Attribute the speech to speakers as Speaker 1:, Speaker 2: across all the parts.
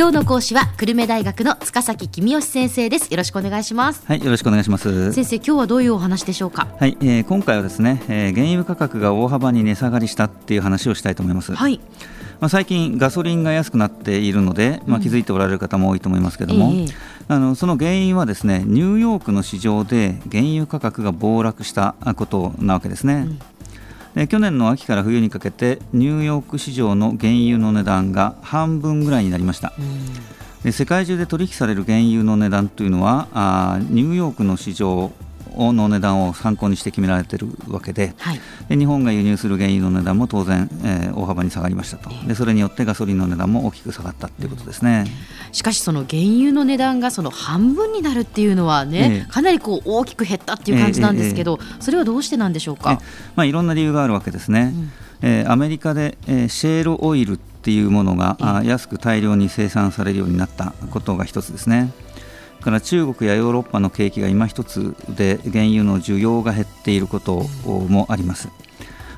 Speaker 1: 今日の講師は久留米大学の塚崎君吉先生です。よろしくお願いします。
Speaker 2: はいよろしくお願いします。
Speaker 1: 先生今日はどういうお話でしょうか？
Speaker 2: はい、えー、今回はですね、えー、原油価格が大幅に値下がりしたっていう話をしたいと思います。
Speaker 1: はい。
Speaker 2: まあ、最近ガソリンが安くなっているので、まあ、気づいておられる方も多いと思いますけれども、うんえ。ー、あのその原因はですねニューヨークの市場で原油価格が暴落したことなわけですね、うんで去年の秋から冬にかけてニューヨーク市場の原油の値段が半分ぐらいになりました、で世界中で取引される原油の値段というのはあニューヨークの市場の値段を参考にして決められているわけではい、で日本が輸入する原油の値段も当然、えー、大幅に下がりましたと。でそれによってガソリンの値段も大きく下がったということですね、
Speaker 1: うん、しかしその原油の値段がその半分になるっていうのはね、えー、かなりこう大きく減ったっていう感じなんですけど、えー、それはどうしてなんでしょうか、
Speaker 2: まあ、いろんな理由があるわけですね、うん。えー、アメリカで、えー、シェールオイルっていうものが、あ安く大量に生産されるようになったことが一つですね。から中国やヨーロッパの景気が今一つで原油の需要が減っていることもあります。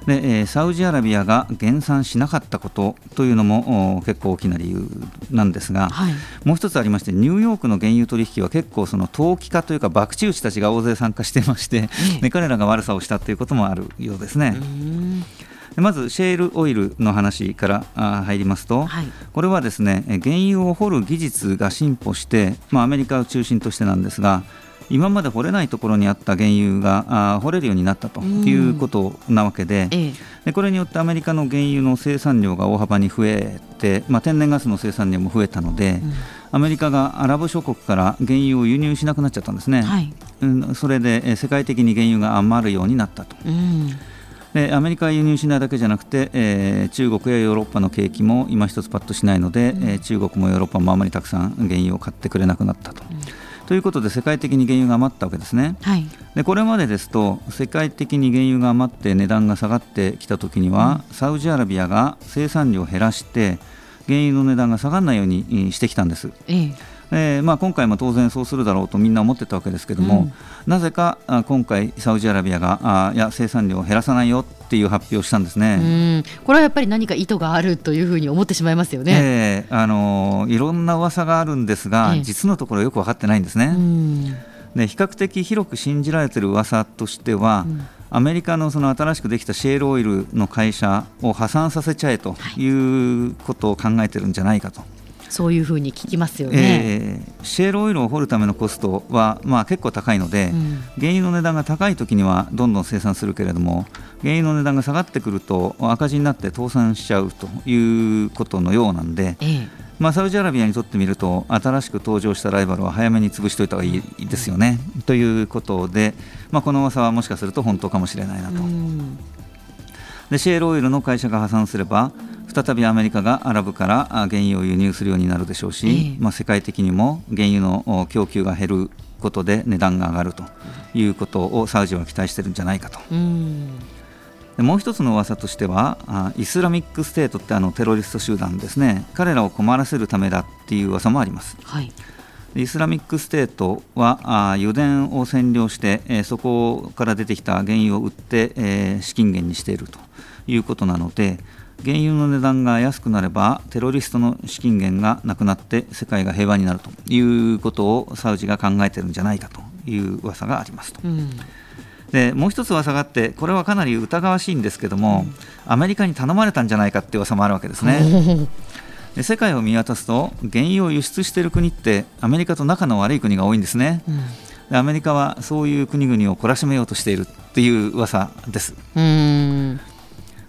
Speaker 2: でえサウジアラビアが減産しなかったことというのも結構大きな理由なんですが、はい、もう一つありましてニューヨークの原油取引は結構その投機家というか博打打ちたちが大勢参加していまして、で彼らが悪さをしたということもあるようですね。まずシェールオイルの話から入りますと、はい、これはですね原油を掘る技術が進歩して、まあ、アメリカを中心としてなんですが今まで掘れないところにあった原油が掘れるようになったということなわけででこれによってアメリカの原油の生産量が大幅に増えて、まあ、天然ガスの生産量も増えたので、うん、アメリカがアラブ諸国から原油を輸入しなくなっちゃったんですね、はい、それで世界的に原油が余るようになったと。うんでアメリカは輸入しないだけじゃなくて、えー、中国やヨーロッパの景気も今一つパッとしないので、うん、えー、中国もヨーロッパもあまりたくさん原油を買ってくれなくなったと。うん、ということで世界的に原油が余ったわけですね、はい、でこれまでですと世界的に原油が余って値段が下がってきたときには、うん、サウジアラビアが生産量を減らして原油の値段が下がらないようにしてきたんです。えええーまあ、今回も当然そうするだろうとみんな思ってたわけですけども、うん、なぜかあ今回、サウジアラビアがあいや生産量を減らさないよっていう発表をしたんですね。
Speaker 1: これはやっぱり何か意図があるというふうに思ってしまいますよ
Speaker 2: ね、えー、あのいろんな噂があるんですが、えー、実のところよく分かってないんですね。で比較的広く信じられている噂としては、うん。アメリカのその新しくできたシェールオイルの会社を破産させちゃえということを考えてるんじゃないかと。
Speaker 1: そういうふうに聞きますよね、
Speaker 2: えー、シェールオイルを掘るためのコストは、まあ、結構高いので、うん、原油の値段が高い時にはどんどん生産するけれども原油の値段が下がってくると赤字になって倒産しちゃうということのようなんで、えーまあ、サウジアラビアにとってみると新しく登場したライバルは早めに潰しておいた方がいいですよね。ということで、まあ、この噂はもしかすると本当かもしれないなと。でシェールオイルの会社が破産すれば再びアメリカがアラブから原油を輸入するようになるでしょうし、えー、まあ、世界的にも原油の供給が減ることで値段が上がるということをサウジは期待してるんじゃないかと。でもう一つの噂としては Islamic State ってあのテロリスト集団ですね彼らを困らせるためだっていう噂もあります。はい Islamic State はあ油田を占領して、えー、そこから出てきた原油を売って、えー、資金源にしているということなので原油の値段が安くなればテロリストの資金源がなくなって世界が平和になるということをサウジが考えているんじゃないかという噂がありますと。うんでもう一つ噂があってこれはかなり疑わしいんですけども、うん、アメリカに頼まれたんじゃないかっていう噂もあるわけですね。で世界を見渡すと原油を輸出している国ってアメリカと仲の悪い国が多いんですね。うんでアメリカはそういう国々を懲らしめようとしているっていう噂です。うん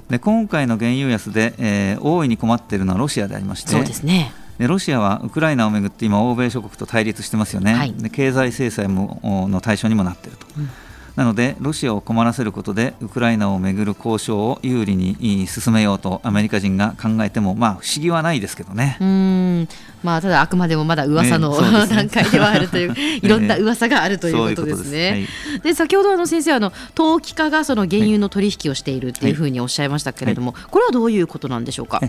Speaker 2: で今回の原油安で、えー、大いに困っているのはロシアでありまして
Speaker 1: そうですね。
Speaker 2: でロシアはウクライナをめぐって今、欧米諸国と対立してますよね、はい、で経済制裁もの対象にもなっていると。うんなので、ロシアを困らせることで、ウクライナをめぐる交渉を有利に進めようとアメリカ人が考えても、まあ、不思議はないですけどね。
Speaker 1: うん。まあ、ただ、あくまでもまだ噂の、ねね、段階ではあるという、いろんな噂があるということですね。で先ほどあの先生あの、投機家がその原油の取引をしているというふうにおっしゃいましたけれども、はい、これはどういうことなんでしょうか？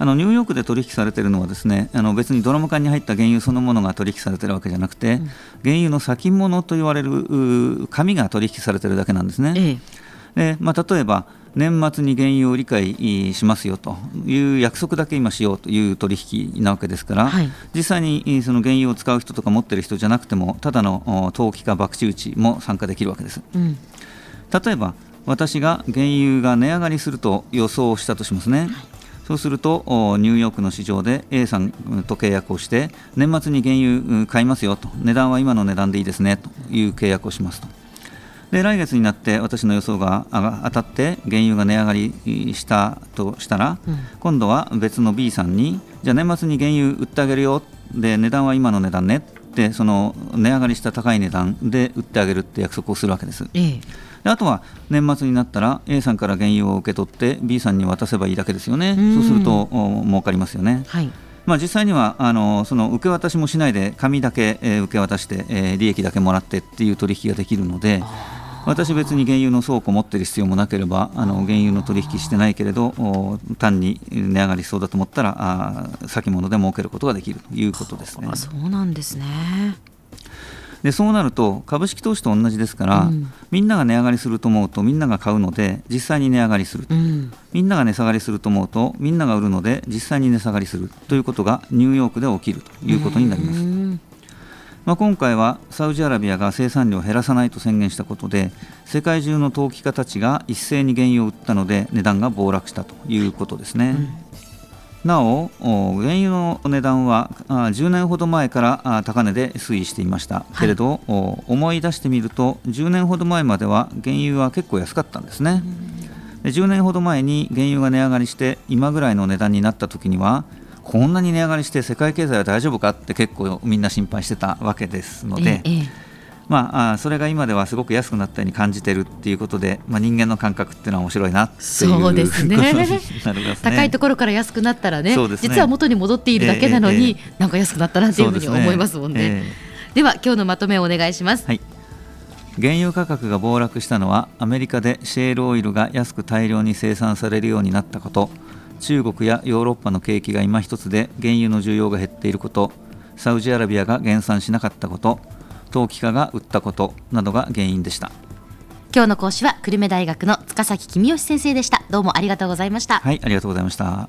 Speaker 2: あのニューヨークで取引されているのはですねあの別にドラム缶に入った原油そのものが取引されているわけじゃなくて、うん、原油の先物と言われる紙が取引されているだけなんですね。ええでまあ、例えば年末に原油を理解しますよという約束だけ今しようという取引なわけですから、はい、実際にその原油を使う人とか持ってる人じゃなくてもただの投機か博打打ちも参加できるわけです。うん、例えば私が原油が値上がりすると予想したとしますね。はいそうするとニューヨークの市場で A さんと契約をして年末に原油買いますよと値段は今の値段でいいですねという契約をしますとで来月になって私の予想が当たって原油が値上がりしたとしたら、うん、今度は別の B さんにじゃあ年末に原油売ってあげるよ。で値段は今の値段ね。ってその値上がりした高い値段で売ってあげるって約束をするわけです。ええ。であとは年末になったら A さんから原油を受け取って B さんに渡せばいいだけですよね、うそうすると儲かりますよね。はい。まあ、実際にはあのその受け渡しもしないで紙だけ、えー、受け渡して、えー、利益だけもらってっていう取引ができるので。私別に原油の倉庫を持っている必要もなければあの原油の取引してないけれど単に値上がりしそうだと思ったらあ先物で儲けることができるということですね。
Speaker 1: そうなんですね。
Speaker 2: でそうなると株式投資と同じですから、うん、みんなが値上がりすると思うとみんなが買うので実際に値上がりする、うん、みんなが値下がりすると思うとみんなが売るので実際に値下がりするということがニューヨークで起きるということになります。まあ、今回はサウジアラビアが生産量を減らさないと宣言したことで世界中の投機家たちが一斉に原油を売ったので値段が暴落したということですね。うん。なお原油の値段は10年ほど前から高値で推移していました、はい、けれど思い出してみると10年ほど前までは原油は結構安かったんですね。で10年ほど前に原油が値上がりして今ぐらいの値段になった時にはこんなに値上がりして世界経済は大丈夫かって結構みんな心配してたわけですので、ええまあ、それが今ではすごく安くなったように感じてるっていうことで、まあ、人間の感覚っていうのは面白いなっていうそうですね。ね、
Speaker 1: 高いところから安くなったらね、ね、実は元に戻っているだけなのに、えなんか安くなったなっていうふうに思いますもんね。では今日のまとめをお願いします。はい。
Speaker 2: 原油価格が暴落したのはアメリカでシェールオイルが安く大量に生産されるようになったこと中国やヨーロッパの景気が今一つで原油の需要が減っていることサウジアラビアが減産しなかったこと陶器家が売ったことなどが原因でした。
Speaker 1: 今日の講師は久留米大学の塚崎公義先生でした。どうもありがとうございました。
Speaker 2: はいありがとうございました